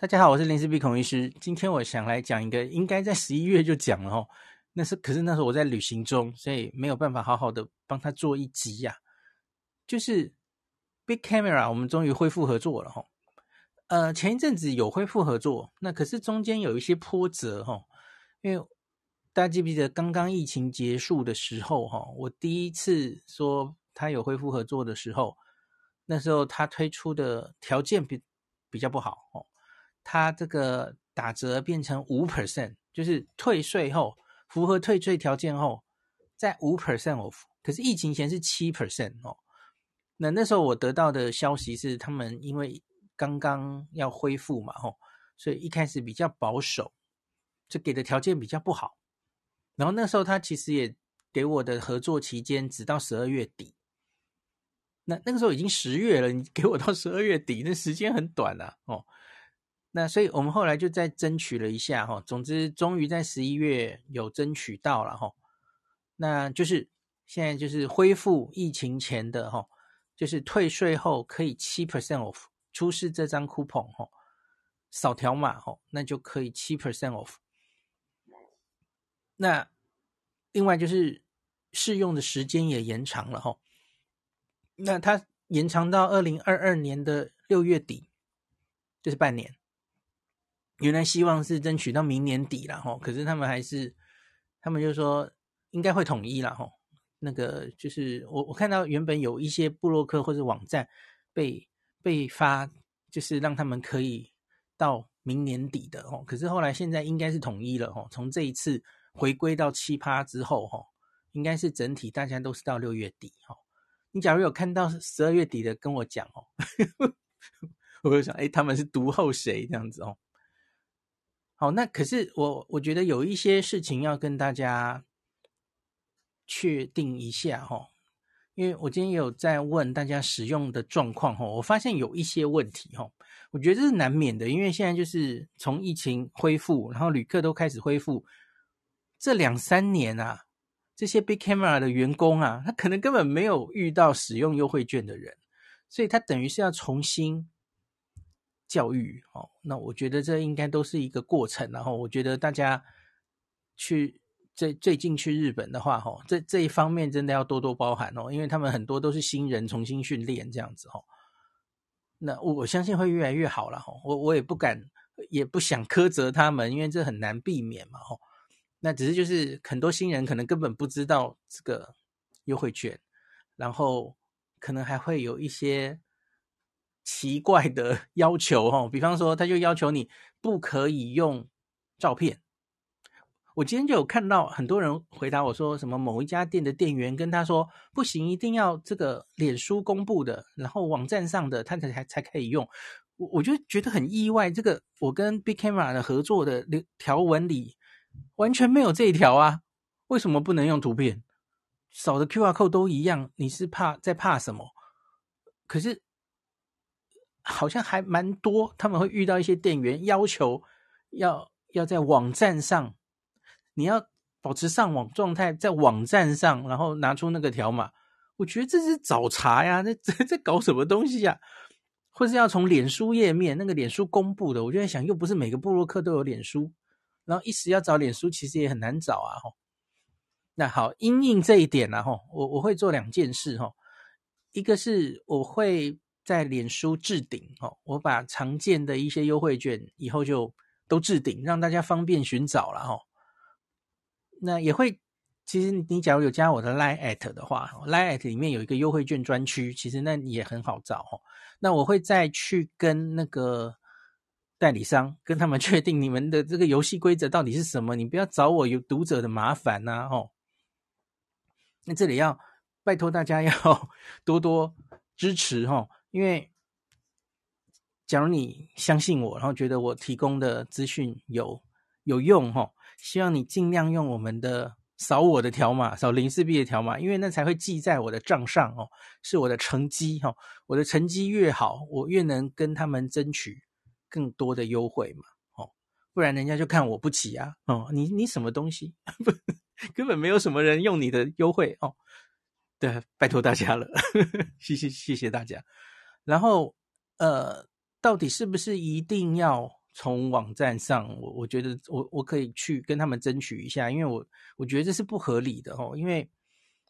大家好，我是林氏璧孔医师。今天我想来讲一个，应该在十一月就讲了哦。那是可是那时候我在旅行中，所以没有办法好好的帮他做一集呀、就是 Big Camera，我们终于恢复合作了哈。呃，前一阵子有恢复合作，那可是中间有一些波折哈。因为大家记不记得刚刚疫情结束的时候哈，我第一次说他有恢复合作的时候，那时候他推出的条件比比较不好哦。它这个打折变成五 percent，就是退税后符合退税条件后再五 percent off。可是疫情前是七 percent 哦。那那时候我得到的消息是，他们因为刚刚要恢复嘛，吼，所以一开始比较保守，就给的条件比较不好。然后那时候他其实也给我的合作期间只到十二月底。那那个时候已经十月了，你给我到十二月底，那时间很短啊，哦。那所以我们后来就再争取了一下哈，总之终于在十一月有争取到了哈，那就是现在就是恢复疫情前的哈，就是退税后可以七 percent off，出示这张 coupon 哈，扫条码哈，那就可以七 percent off。那另外就是适用的时间也延长了哈，那它延长到二零二二年的六月底，就是半年。原来希望是争取到明年底了哈，可是他们还是，他们就说应该会统一了哈。那个就是我我看到原本有一些部落客或者网站被被发，就是让他们可以到明年底的哈。可是后来现在应该是统一了哈，从这一次回归到七趴之后哈，应该是整体大家都是到六月底哈。你假如有看到十二月底的跟我讲哦，我就想哎，他们是独后谁这样子哦。好，那可是我我觉得有一些事情要跟大家确定一下哈，因为我今天有在问大家使用的状况哈，我发现有一些问题哈，我觉得这是难免的，因为现在就是从疫情恢复，然后旅客都开始恢复，这两三年啊，这些 Big Camera 的员工啊，他可能根本没有遇到使用优惠券的人，所以他等于是要重新。教育哦，那我觉得这应该都是一个过程。然后我觉得大家去最最近去日本的话，哈，这这一方面真的要多多包涵哦，因为他们很多都是新人重新训练这样子哈。那我相信会越来越好了哈。我我也不敢也不想苛责他们，因为这很难避免嘛哈。那只是就是很多新人可能根本不知道这个优惠券，然后可能还会有一些。奇怪的 要求哈，比方说，他就要求你不可以用照片。我今天就有看到很多人回答我说，什么某一家店的店员跟他说，不行，一定要这个脸书公布的，然后网站上的他才才才可以用。我我就觉得很意外，这个我跟 Big Camera 的合作的条文里完全没有这一条啊，为什么不能用图片？扫的 QR code 都一样，你是怕在怕什么？可是。好像还蛮多，他们会遇到一些店员要求要要在网站上，你要保持上网状态，在网站上，然后拿出那个条码。我觉得这是找茬呀，这这这搞什么东西呀？或是要从脸书页面那个脸书公布的？我就在想，又不是每个部落客都有脸书，然后一时要找脸书，其实也很难找啊。吼，那好，因应这一点呢，吼，我我会做两件事，吼，一个是我会。在脸书置顶哦，我把常见的一些优惠券以后就都置顶，让大家方便寻找了哈。那也会，其实你假如有加我的 Line at 的话，Line at 里面有一个优惠券专区，其实那也很好找哈。那我会再去跟那个代理商跟他们 确定你们的这个游戏规则到底是什么，你不要找我有读者的麻烦呐哦。那这里要拜托大家要 多多支持哈。因为，假如你相信我，然后觉得我提供的资讯有有用哈，希望你尽量用我们的扫我的条码，扫林氏璧的条码，因为那才会记在我的账上哦，是我的成绩哈，我的成绩越好，我越能跟他们争取更多的优惠嘛，哦，不然人家就看我不起啊，哦，你你什么东西，根本没有什么人用你的优惠哦，对，拜托大家了，谢谢谢谢大家。然后，呃，到底是不是一定要从网站上，我我觉得我我可以去跟他们争取一下，因为我我觉得这是不合理的哦，因为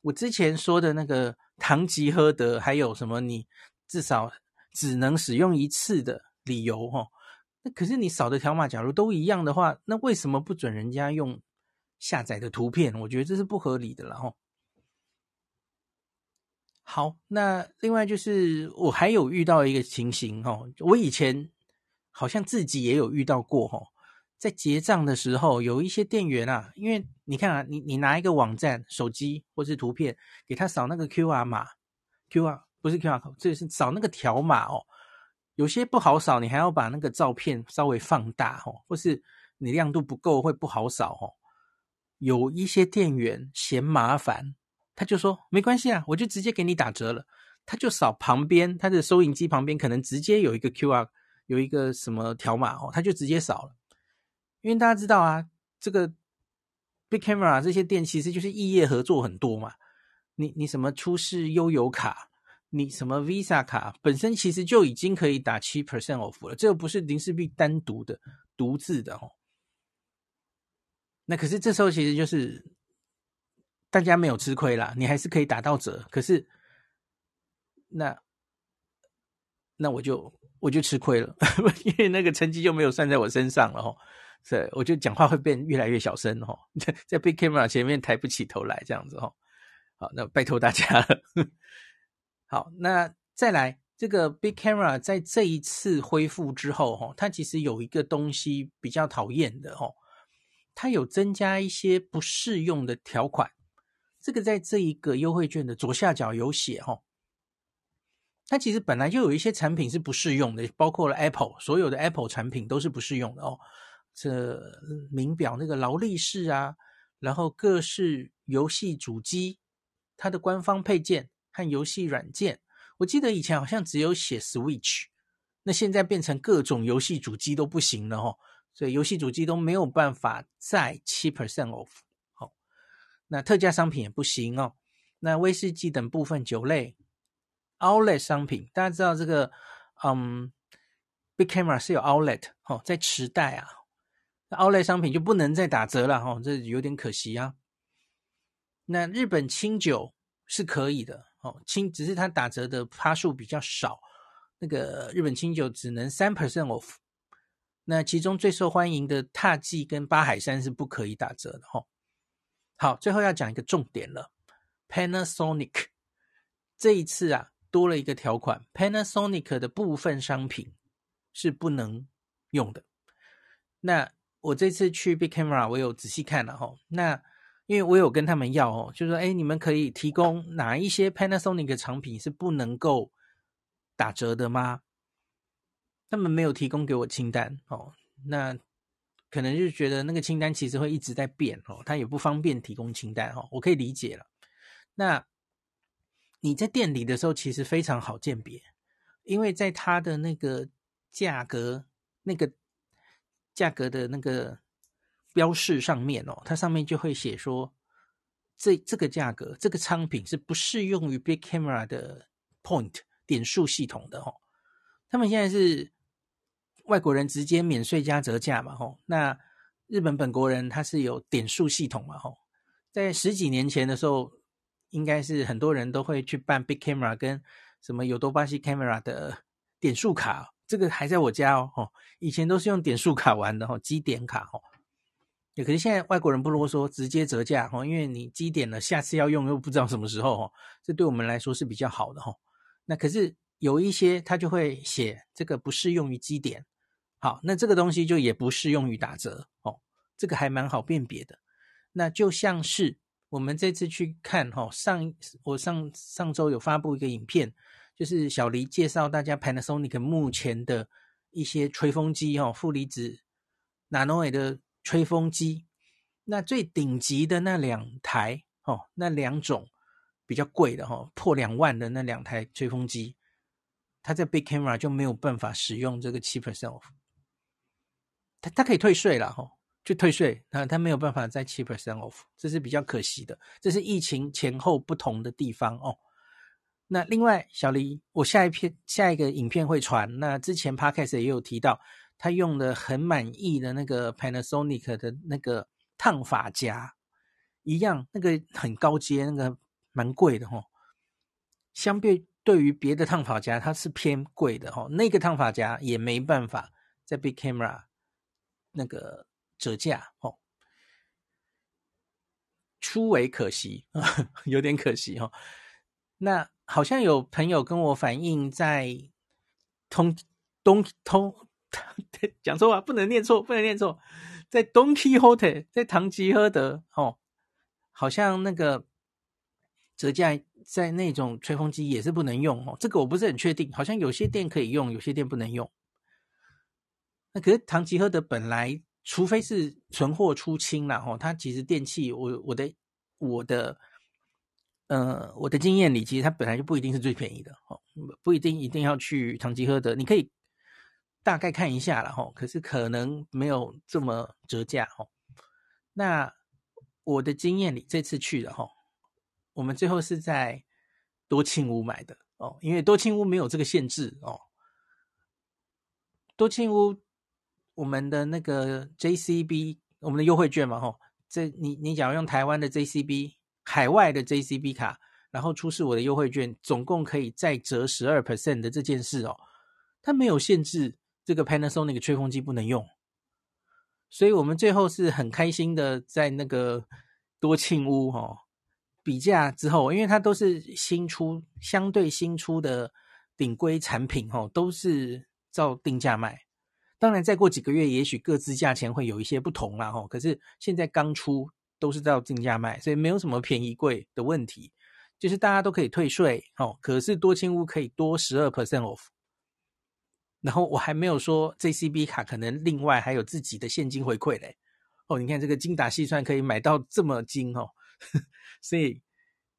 我之前说的那个堂吉诃德，还有什么你至少只能使用一次的理由哦，那可是你扫的条码假如都一样的话，那为什么不准人家用下载的图片？我觉得这是不合理的了哦。好，那另外就是我还有遇到一个情形哦，我以前。好像自己也有遇到过吼，在结账的时候，有一些店员啊，因为你看啊，你你拿一个网站、手机或是图片，给他扫那个 QR 码，QR 不是 QR code，这是扫那个条码哦。有些不好扫，你还要把那个照片稍微放大哦，或是你亮度不够会不好扫哦。有一些店员嫌麻烦，他就说没关系啊，我就直接给你打折了。他就扫旁边，他的收银机旁边可能直接有一个 QR。有一个什么条码哦，他就直接扫了，因为大家知道啊，这个 Big Camera 这些店其实就是异业合作很多嘛。你你什么出示悠游卡，你什么 Visa 卡，本身其实就已经可以打七 percent off 了，这个不是林氏璧单独的独自的哦。那可是这时候其实就是大家没有吃亏啦，你还是可以打到折。可是那那我就。我就吃亏了，因为那个成绩就没有算在我身上了哈，所以我就讲话会变越来越小声哈，在在 Big Camera 前面抬不起头来这样子哈。好，那拜托大家了。好，那再来这个 Big Camera 在这一次恢复之后哈，它其实有一个东西比较讨厌的哈，它有增加一些不适用的条款，这个在这一个优惠券的左下角有写哈。它其实本来就有一些产品是不适用的，包括了 Apple，所有的 Apple 产品都是不适用的哦。这名表那个劳力士啊，然后各式游戏主机，它的官方配件和游戏软件，我记得以前好像只有写 Switch，那现在变成各种游戏主机都不行了哦，所以游戏主机都没有办法再七 percent off。那特价商品也不行哦。那威士忌等部分酒类。Outlet 商品，大家知道这个，嗯，Big Camera 是有 Outlet 哦，在池袋啊那，Outlet 商品就不能再打折了哈，这有点可惜啊。那日本清酒是可以的哦，清只是它打折的趴数比较少，那个日本清酒只能三 percent off。那其中最受欢迎的獭祭跟八海山是不可以打折的哈。好，最后要讲一个重点了，Panasonic 这一次啊。多了一个条款，Panasonic 的部分商品是不能用的。那我这次去 Big Camera，我有仔细看了哈。那因为我有跟他们要哦，就说，哎，你们可以提供哪一些 Panasonic 的产品是不能够打折的吗？他们没有提供给我清单哦。那可能就觉得那个清单其实会一直在变哦，他也不方便提供清单哦。我可以理解了。那。你在店里的时候，其实非常好鉴别，因为在它的那个价格、那个价格的那个标示上面哦，它上面就会写说，这这个价格、这个商品是不适用于 Big Camera 的 Point 点数系统的哦。他们现在是外国人直接免税加折价嘛，吼，那日本本国人他是有点数系统嘛，吼，在十几年前的时候。应该是很多人都会去办 Big Camera 跟什么ヨドバシ Camera 的点数卡，这个还在我家哦。以前都是用点数卡玩的哦，积点卡哦。也可是现在外国人不啰嗦，直接折价哦，因为你积点了，下次要用又不知道什么时候哦。这对我们来说是比较好的哦。那可是有一些他就会写这个不适用于积点， 好，那这个东西就也不适用于打折哦。这个还蛮好辨别的。那就像是。我们这次去看哈，上我上上周有发布一个影片，就是小黎介绍大家 Panasonic 目前的一些吹风机哈，负离子 Nanoe 的吹风机。那最顶级的那两台哦，那两种比较贵的哈，破两万的那两台吹风机，它在 Big Camera 就没有办法使用这个七 percent，他他可以退税了哈。就退税，那他没有办法再七 percent off，这是比较可惜的。这是疫情前后不同的地方哦。那另外，小黎，我下一篇下一个影片会传。那之前 podcast 也有提到，他用的很满意的那个 Panasonic 的那个烫发夹，一样那个很高阶，那个蛮贵的齁。相对对于别的烫发夹，它是偏贵的齁。那个烫发夹也没办法在 Big Camera 那个折价哦，初为可惜啊，有点可惜齁。那好像有朋友跟我反映，在通东通。讲错话，不能念错，不能念错。在 Don Quijote，在唐吉诃德哦，好像那个折价在那种吹风机也是不能用哦。这个我不是很确定，好像有些店可以用，有些店不能用。那可是唐吉诃德本来，除非是存货出清了哦，它其实电器，我我的我的呃我的经验里，其实它本来就不一定是最便宜的哦，不一定一定要去唐吉诃德，你可以。大概看一下了哈，可是可能没有这么折价哈。那我的经验里，这次去的哈，我们最后是在多庆屋买的哦，因为多庆屋没有这个限制哦。多庆屋我们的那个 JCB，我们的优惠券嘛吼，这你你假如用台湾的 JCB，海外的 JCB 卡，然后出示我的优惠券，总共可以再折十二 percent 的这件事哦，它没有限制。这个 Panasonic 吹风机不能用，所以我们最后是很开心的，在那个多庆屋哈比价之后，因为它都是新出、相对新出的顶规产品哦，都是照定价卖。当然，再过几个月，也许各自价钱会有一些不同啦哈。可是现在刚出，都是照定价卖，所以没有什么便宜贵的问题，就是大家都可以退税哦。可是多清屋可以多十二 percent off。然后我还没有说 JCB 卡可能另外还有自己的现金回馈嘞，哦，你看这个精打细算可以买到这么精哦，所以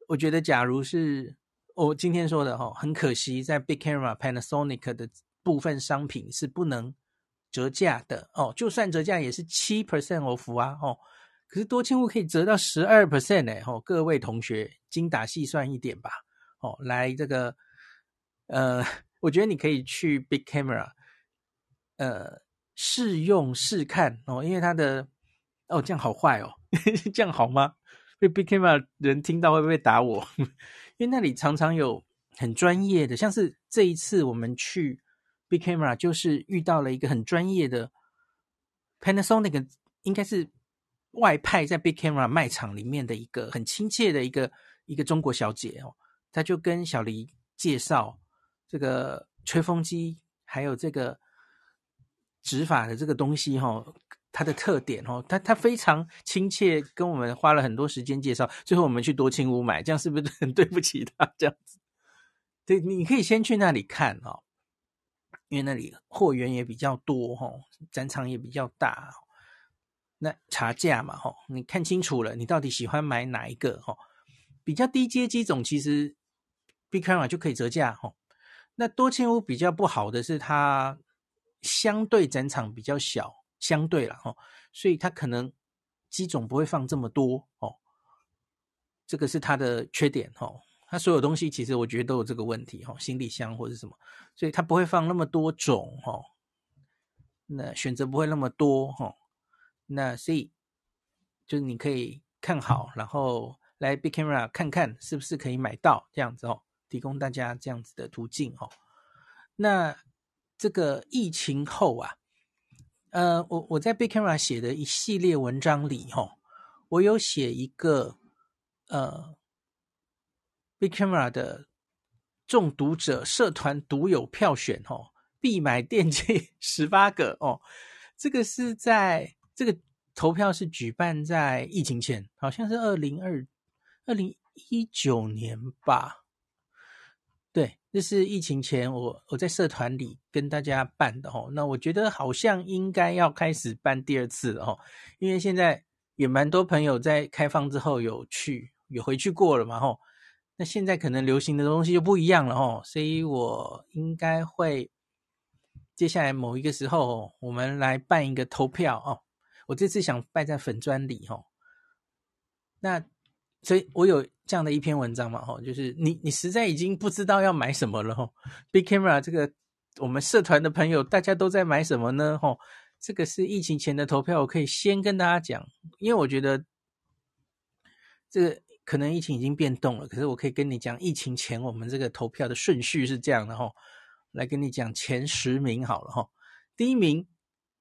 我觉得假如是我今天说的哈，很可惜在 Big Camera Panasonic 的部分商品是不能折价的哦，就算折价也是七 percent of 啊哦，可是多庆屋可以折到十二 percent 哎哦，各位同学精打细算一点吧哦，来这个呃。我觉得你可以去 Big Camera，呃，试用试看哦，因为它的哦这样好坏哦，这样好吗？被 Big Camera 人听到会不会打我？因为那里常常有很专业的，像是这一次我们去 Big Camera，就是遇到了一个很专业的 Panasonic，应该是外派在 Big Camera 卖场里面的一个很亲切的一个一个中国小姐哦，她就跟小黎介绍。这个吹风机还有这个执法的这个东西哈，它的特点哦，它它非常亲切，跟我们花了很多时间介绍。最后我们去多庆屋买，这样是不是很 对不起她？这样子，对，你可以先去那里看哦，因为那里货源也比较多哈，展场也比较大。那查价嘛哈，你看清楚了，你到底喜欢买哪一个哈？比较低阶机种其实 b i c a m 就可以折价哈。那多庆屋比较不好的是，它相对展场比较小，相对了哦，所以它可能机种不会放这么多哦，这个是它的缺点哦。它所有东西其实我觉得都有这个问题哈，行李箱或者什么，所以它不会放那么多种哈，那选择不会那么多哈，那所以就是你可以看好，然后来 Big Camera 看看是不是可以买到这样子哦。提供大家这样子的途径哦。那这个疫情后啊，呃，我我在 Big Camera 写的一系列文章里哈，我有写一个呃 Big Camera 的中毒者社团独有票选哦，必买电器十八个哦。这个是在这个投票是举办在疫情前，好像是二零二二零一九年吧。对，这是疫情前我我在社团里跟大家办的哦。那我觉得好像应该要开始办第二次了哦，因为现在也蛮多朋友在开放之后有去有回去过了嘛吼。那现在可能流行的东西就不一样了哦，所以我应该会接下来某一个时候我们来办一个投票哦。我这次想办在粉砖里哦。那所以我有。这样的一篇文章嘛，吼，就是你你实在已经不知道要买什么了，吼，Big Camera 这个我们社团的朋友大家都在买什么呢？吼，这个是疫情前的投票，我可以先跟大家讲，因为我觉得这个可能疫情已经变动了，可是我可以跟你讲，疫情前我们这个投票的顺序是这样的吼，来跟你讲前十名好了吼，第一名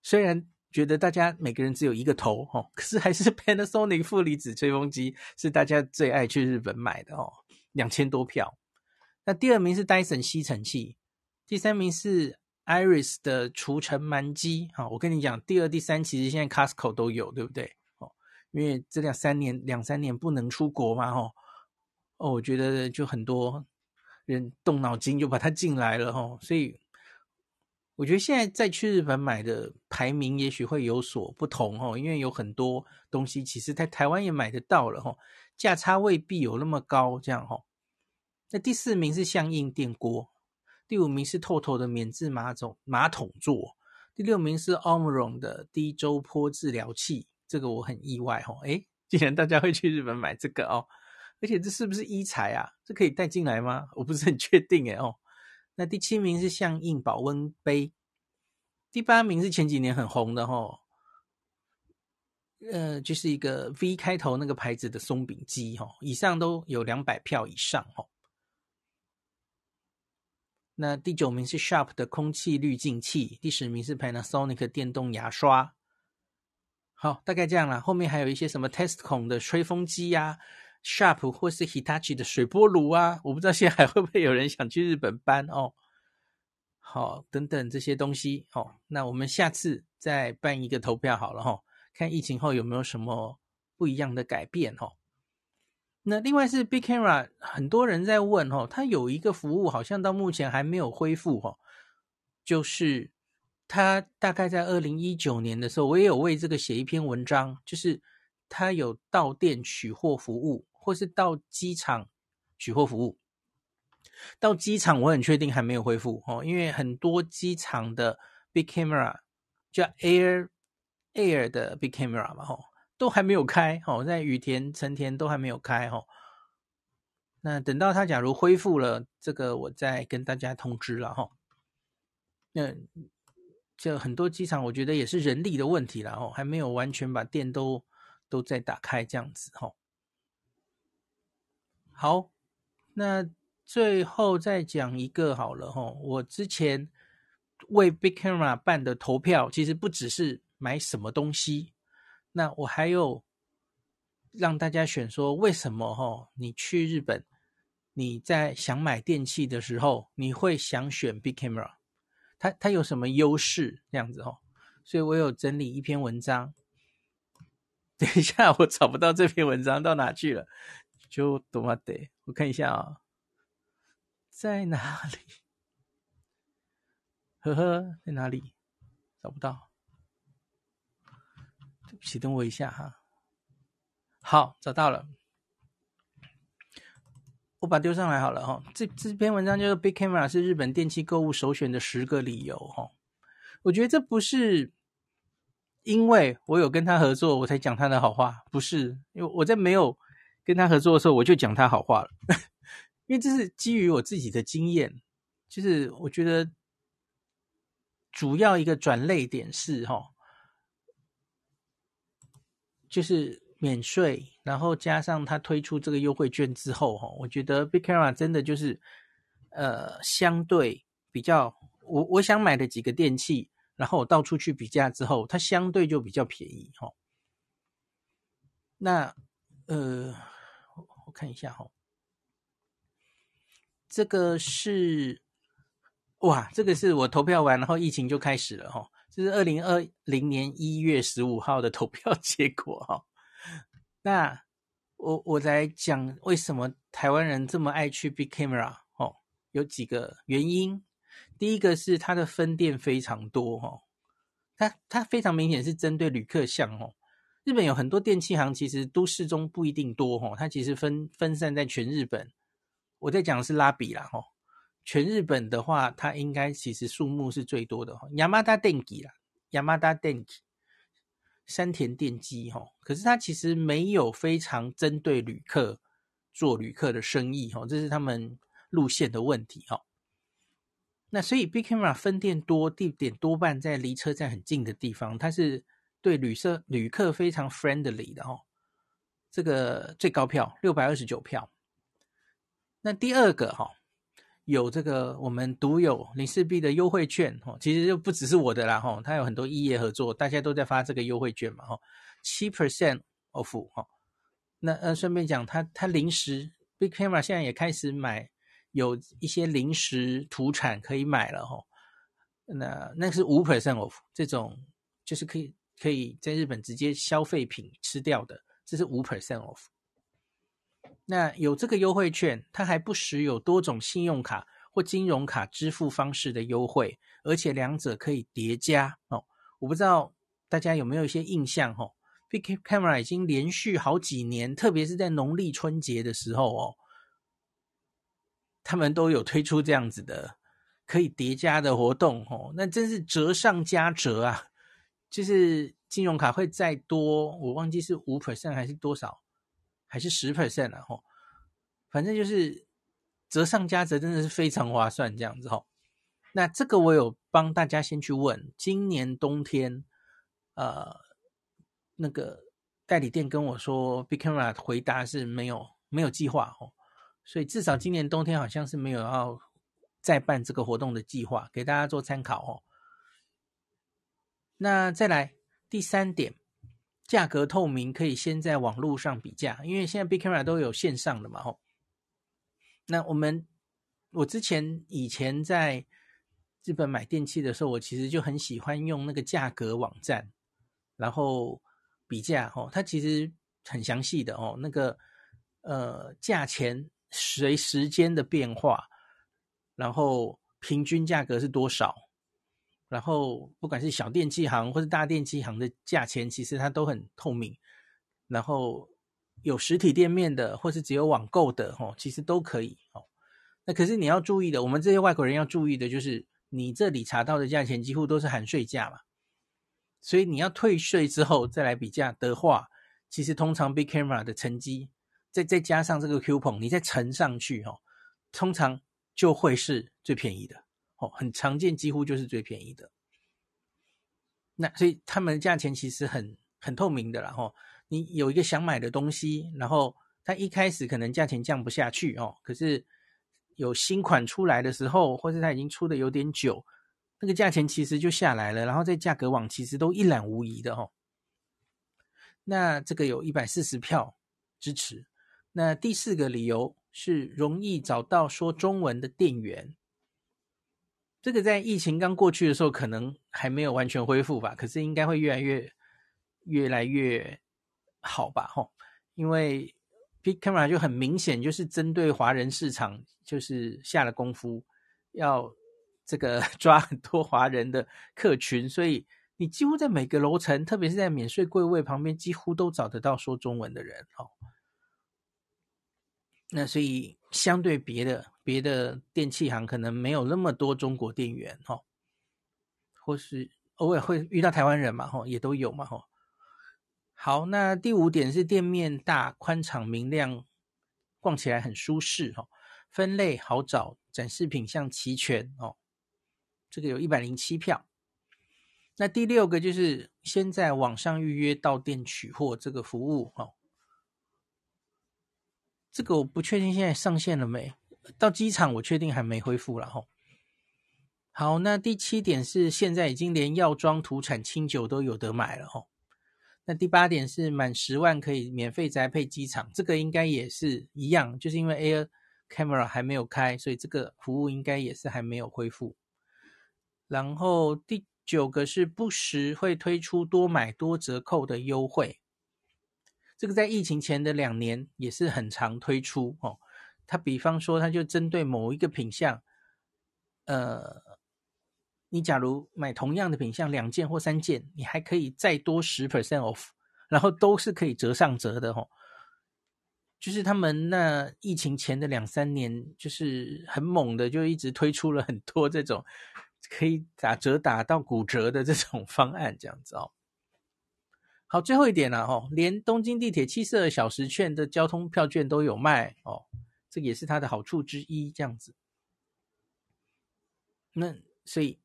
虽然。觉得大家每个人只有一个头哦，可是还是 Panasonic 负离子吹风机是大家最爱去日本买的哦，两千多票。那第二名是 Dyson 吸尘器，第三名是 Iris 的除尘螨机。好，我跟你讲，第二、第三其实现在 Costco 都有，对不对？因为这两三年、两三年不能出国嘛，哦，哦，我觉得就很多人动脑筋就把它进来了，哦，所以。我觉得现在再去日本买的排名也许会有所不同哦，因为有很多东西其实在台湾也买得到了哈，价差未必有那么高这样哈。那第四名是象印电锅，第五名是 TOTO 的免治马桶马桶座，第六名是 Omron 的低周波治疗器，这个我很意外哈，诶，竟然大家会去日本买这个哦，而且这是不是医材啊？这可以带进来吗？我不是很确定诶哦。那第七名是象印保温杯，第八名是前几年很红的齁，呃，就是一个 V 开头那个牌子的松饼机齁，以上都有两百票以上齁。那第九名是 Sharp 的空气滤净器，第十名是 Panasonic 电动牙刷。好，大概这样啦，后面还有一些什么 Testcon 的吹风机呀、Sharp 或是 Hitachi 的水波炉啊，我不知道现在还会不会有人想去日本搬哦。好，等等这些东西哦，那我们下次再办一个投票好了哈、哦，看疫情后有没有什么不一样的改变哈、哦。那另外是 Big Camera，很多人在问哦，它有一个服务好像到目前还没有恢复哈、哦，就是他大概在二零一九年的时候，我也有为这个写一篇文章，就是他有到店取货服务。或是到机场取货服务，到机场我很确定还没有恢复哦，因为很多机场的 Big Camera 叫 Air Air 的 Big Camera 嘛，吼，都还没有开哦，在羽田、成田都还没有开哦。那等到他假如恢复了，这个我再跟大家通知了哈。那这很多机场我觉得也是人力的问题了哦，还没有完全把店都都再打开这样子哈。好，那最后再讲一个好了哈。我之前为 Big Camera 办的投票，其实不只是买什么东西，那我还有让大家选说，为什么哈？你去日本，你在想买电器的时候，你会想选 Big Camera？它它有什么优势？这样子哦，所以我有整理一篇文章。等一下，我找不到这篇文章到哪去了。就多么得，我看一下啊、在哪里？呵呵，在哪里？找不到。对不起，等我一下哈。好，找到了。我把它丢上来好了哈。这这篇文章就是 Big Camera 是日本电器购物首选的十个理由哈。我觉得这不是因为我有跟他合作我才讲他的好话，不是，因为我在没有。跟他合作的时候，我就讲他好话了，因为这是基于我自己的经验。就是我觉得主要一个转捩点是哈，就是免税，然后加上他推出这个优惠券之后哈，我觉得 Big Camera 真的就是呃相对比较，我我想买的几个电器，然后我到处去比价之后，它相对就比较便宜哈。那呃。我看一下哈，这个是哇，这个是我投票完，然后疫情就开始了哈。这是二零二零年一月十五号的投票结果哈。那我我来讲为什么台湾人这么爱去 Big Camera 哦，有几个原因。第一个是它的分店非常多哈，它它非常明显是针对旅客向哦。日本有很多电器行，其实都市中不一定多哈，它其实分分散在全日本。我在讲的是拉比啦哈，全日本的话，它应该其实数目是最多的哈。ヤマダ电机啦，ヤマダ电机， 山田电机哈，可是它其实没有非常针对旅客做旅客的生意哈，这是他们路线的问题哈。那所以 Big Camera 分店多，地点多半在离车站很近的地方，它是对旅社旅客非常 friendly 的哦。这个最高票六百二十九票。那第二个哈、哦，有这个我们独有林氏璧的优惠券哦，其实就不只是我的啦哈、它有很多异业合作，大家都在发这个优惠券嘛哈，七 percent off 哈。那呃，顺便讲，它它零食 Big Camera 现在也开始买，有一些零食土产可以买了哈、那那是五 percent off，这种就是可以可以在日本直接消费品吃掉的，这是五 percent off。那有这个优惠券，它还不时有多种信用卡或金融卡支付方式的优惠，而且两者可以叠加哦。我不知道大家有没有一些印象哦，Big Camera 已经连续好几年，特别是在农历春节的时候哦，他们都有推出这样子的可以叠加的活动哦。那真是折上加折啊！就是金融卡会再多，我忘记是五 percent 还是多少。还是十 percent 啊，吼，反正就是折上加折，真的是非常划算这样子吼。那这个我有帮大家先去问，今年冬天，呃，那个代理店跟我说，Big Camera 回答是没有没有计划哦，所以至少今年冬天好像是没有要再办这个活动的计划，给大家做参考哦。那再来第三点。价格透明，可以先在网络上比价，因为现在 Big Camera 都有线上的嘛，吼。那我们我之前以前在日本买电器的时候，我其实就很喜欢用那个价格网站，然后比价，吼，它其实很详细的哦，那个呃价钱随时间的变化，然后平均价格是多少。然后，不管是小电器行或是大电器行的价钱，其实它都很透明。然后有实体店面的，或是只有网购的，哦，其实都可以。哦，那可是你要注意的，我们这些外国人要注意的就是，你这里查到的价钱几乎都是含税价嘛。所以你要退税之后再来比价的话，其实通常 Big Camera 的成绩，再再加上这个 coupon，你再乘上去，哦，通常就会是最便宜的。哦，很常见，几乎就是最便宜的。那所以他们的价钱其实很很透明的啦。吼，你有一个想买的东西，然后它一开始可能价钱降不下去哦，可是有新款出来的时候，或是它已经出的有点久，那个价钱其实就下来了，然后在价格网其实都一览无遗的吼。那这个有一百四十票支持。那第四个理由是容易找到说中文的店员。这个在疫情刚过去的时候，可能还没有完全恢复吧，可是应该会越来越越来越好吧，吼，因为 Big Camera 就很明显就是针对华人市场，就是下了功夫，要这个 抓很多华人的客群，所以你几乎在每个楼层，特别是在免税柜位旁边，几乎都找得到说中文的人，哦。那所以相对别的别的电器行可能没有那么多中国店员哈，或是偶尔会遇到台湾人嘛哈，也都有嘛哈。好，那第五点是店面大、宽敞、明亮，逛起来很舒适哈，分类好找，展示品项齐全哦。这个有一百零七票。那第六个就是先在网上预约到店取货这个服务哈。这个我不确定现在上线了没，到机场我确定还没恢复了哈。好，那第七点是现在已经连药妆、土产、清酒都有得买了哦。那第八点是满十万可以免费宅配机场，这个应该也是一样，就是因为 Air Camera 还没有开，所以这个服务应该也是还没有恢复。然后第九个是不时会推出多买多折扣的优惠。这个在疫情前的两年也是很常推出哦。他比方说，他就针对某一个品项，呃，你假如买同样的品项两件或三件，你还可以再多十 percent off，然后都是可以折上折的哦。就是他们那疫情前的两三年，就是很猛的，就一直推出了很多这种可以打折打到骨折的这种方案，这样子哦。好，最后一点了哦，连东京地铁七十二小时券的交通票券都有卖哦，这也是它的好处之一。这样子，那所以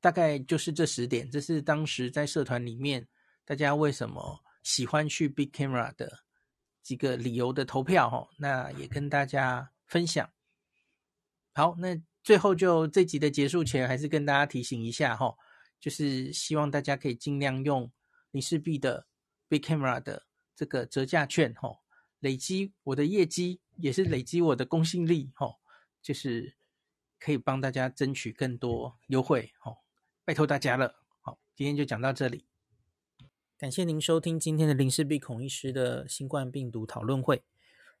大概就是这十点，这是当时在社团里面大家为什么喜欢去 Big Camera 的几个理由的投票哈。那也跟大家分享。好，那最后就这集的结束前，还是跟大家提醒一下哈，就是希望大家可以尽量用林氏璧的 Big Camera 的这个折价券哈，累积我的业绩，也是累积我的公信力哈，就是可以帮大家争取更多优惠哈，拜托大家了。好，今天就讲到这里，感谢您收听今天的林氏璧孔医师的新冠病毒讨论会。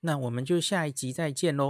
那我们就下一集再见喽。